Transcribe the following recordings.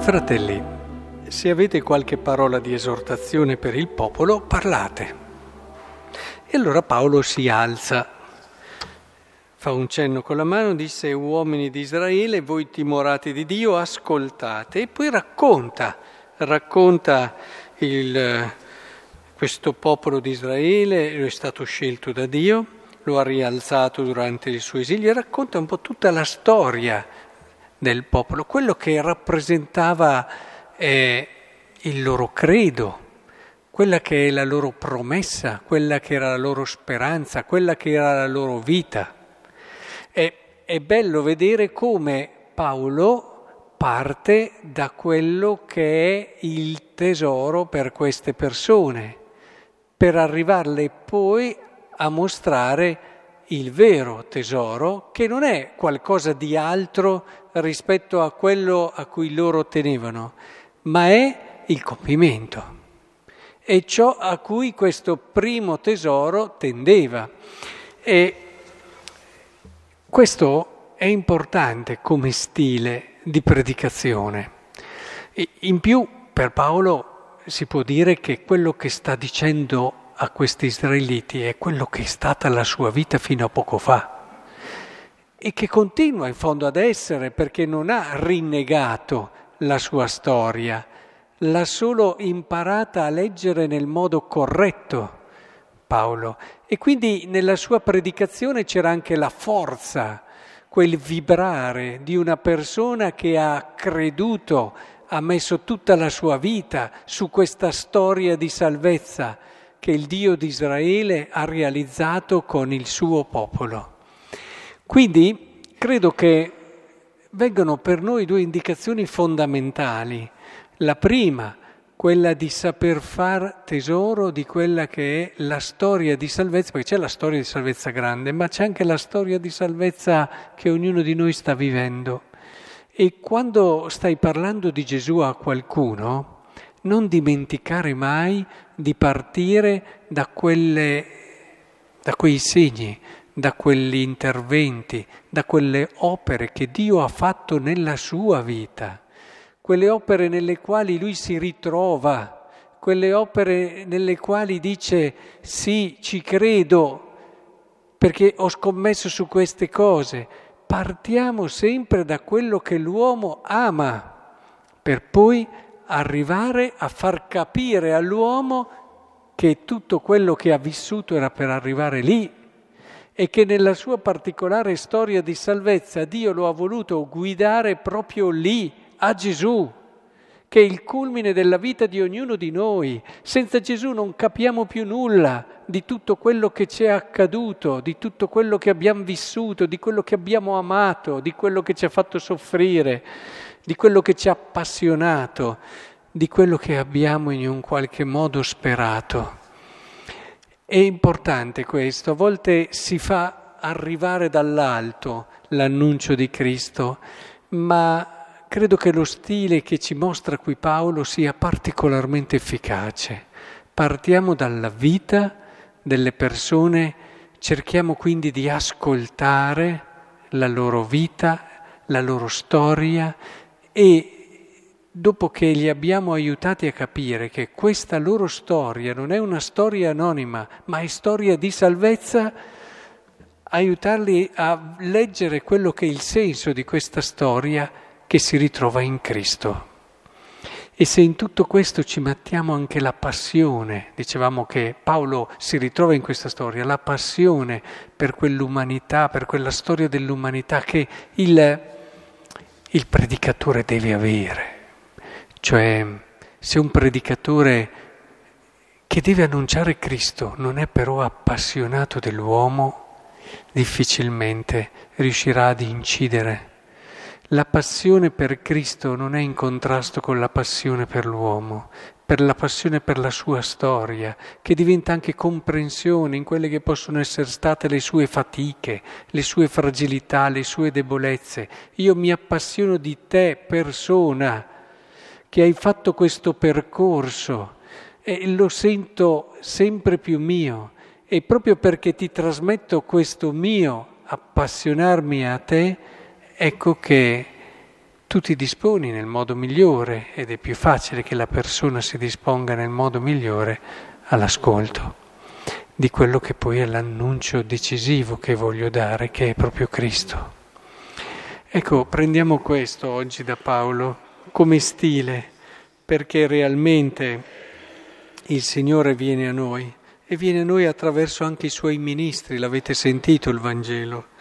Fratelli, se avete qualche parola di esortazione per il popolo, parlate. E allora Paolo si alza, fa un cenno con la mano, disse uomini di Israele, voi timorati di Dio, ascoltate. E poi racconta, racconta il, questo popolo di Israele, è stato scelto da Dio, lo ha rialzato durante il suo esilio e racconta un po' tutta la storia del popolo, quello che rappresentava eh, il loro credo, quella che è la loro promessa, quella che era la loro speranza, quella che era la loro vita. E, è bello vedere come Paolo parte da quello che è il tesoro per queste persone, per arrivarle poi a mostrare il vero tesoro, che non è qualcosa di altro rispetto a quello a cui loro tenevano, ma è il compimento. È ciò a cui questo primo tesoro tendeva. E questo è importante come stile di predicazione. In più, per Paolo si può dire che quello che sta dicendo a questi israeliti è quello che è stata la sua vita fino a poco fa e che continua in fondo ad essere perché non ha rinnegato la sua storia, l'ha solo imparata a leggere nel modo corretto Paolo. E quindi nella sua predicazione c'era anche la forza, quel vibrare di una persona che ha creduto, ha messo tutta la sua vita su questa storia di salvezza che il Dio di Israele ha realizzato con il suo popolo. Quindi credo che vengano per noi due indicazioni fondamentali. La prima, quella di saper far tesoro di quella che è la storia di salvezza, perché c'è la storia di salvezza grande, ma c'è anche la storia di salvezza che ognuno di noi sta vivendo. E quando stai parlando di Gesù a qualcuno, non dimenticare mai di partire da, quelle, da quei segni, da quegli interventi, da quelle opere che Dio ha fatto nella sua vita, quelle opere nelle quali lui si ritrova, quelle opere nelle quali dice sì, ci credo perché ho scommesso su queste cose. Partiamo sempre da quello che l'uomo ama per poi arrivare a far capire all'uomo che tutto quello che ha vissuto era per arrivare lì e che nella sua particolare storia di salvezza Dio lo ha voluto guidare proprio lì, a Gesù, che è il culmine della vita di ognuno di noi. Senza Gesù non capiamo più nulla di tutto quello che ci è accaduto, di tutto quello che abbiamo vissuto, di quello che abbiamo amato, di quello che ci ha fatto soffrire di quello che ci ha appassionato, di quello che abbiamo in un qualche modo sperato. È importante questo, a volte si fa arrivare dall'alto l'annuncio di Cristo, ma credo che lo stile che ci mostra qui Paolo sia particolarmente efficace. Partiamo dalla vita delle persone, cerchiamo quindi di ascoltare la loro vita, la loro storia, e dopo che li abbiamo aiutati a capire che questa loro storia non è una storia anonima, ma è storia di salvezza, aiutarli a leggere quello che è il senso di questa storia che si ritrova in Cristo. E se in tutto questo ci mettiamo anche la passione, dicevamo che Paolo si ritrova in questa storia, la passione per quell'umanità, per quella storia dell'umanità che il il predicatore deve avere. Cioè, se un predicatore che deve annunciare Cristo non è però appassionato dell'uomo, difficilmente riuscirà ad incidere. La passione per Cristo non è in contrasto con la passione per l'uomo, per la passione per la sua storia, che diventa anche comprensione in quelle che possono essere state le sue fatiche, le sue fragilità, le sue debolezze. Io mi appassiono di te, persona, che hai fatto questo percorso e lo sento sempre più mio. E proprio perché ti trasmetto questo mio appassionarmi a te, ecco che tu ti disponi nel modo migliore ed è più facile che la persona si disponga nel modo migliore all'ascolto di quello che poi è l'annuncio decisivo che voglio dare, che è proprio Cristo. Ecco, prendiamo questo oggi da Paolo come stile, perché realmente il Signore viene a noi e viene a noi attraverso anche i suoi ministri, l'avete sentito il Vangelo.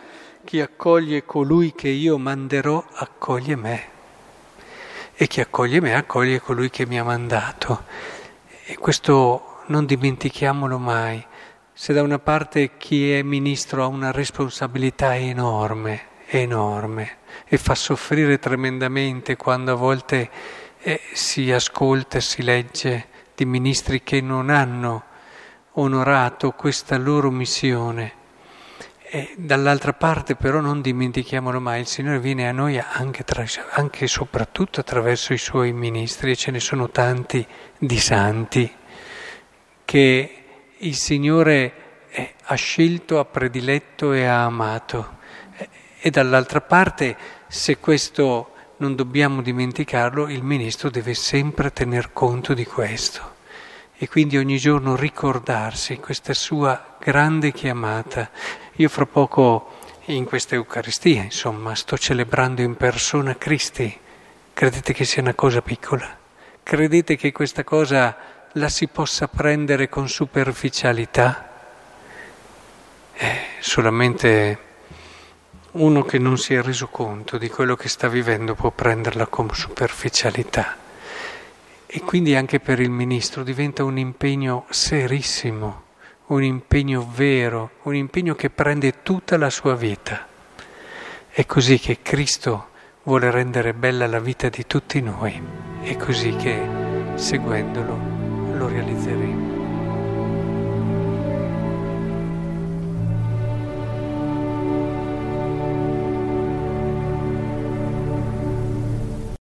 Chi accoglie colui che io manderò accoglie me e chi accoglie me accoglie colui che mi ha mandato. E questo non dimentichiamolo mai. Se da una parte chi è ministro ha una responsabilità enorme, enorme, e fa soffrire tremendamente quando a volte eh, si ascolta si legge di ministri che non hanno onorato questa loro missione. E dall'altra parte però non dimentichiamolo mai, il Signore viene a noi anche, tra, anche e soprattutto attraverso i suoi ministri e ce ne sono tanti di santi che il Signore eh, ha scelto, ha prediletto e ha amato. E dall'altra parte, se questo non dobbiamo dimenticarlo, il ministro deve sempre tener conto di questo e quindi ogni giorno ricordarsi questa sua grande chiamata. Io fra poco in questa Eucaristia, insomma, sto celebrando in persona Cristi. Credete che sia una cosa piccola? Credete che questa cosa la si possa prendere con superficialità? Eh, solamente uno che non si è reso conto di quello che sta vivendo può prenderla con superficialità. E quindi anche per il ministro diventa un impegno serissimo, un impegno vero, un impegno che prende tutta la sua vita. È così che Cristo vuole rendere bella la vita di tutti noi, è così che seguendolo lo realizzeremo.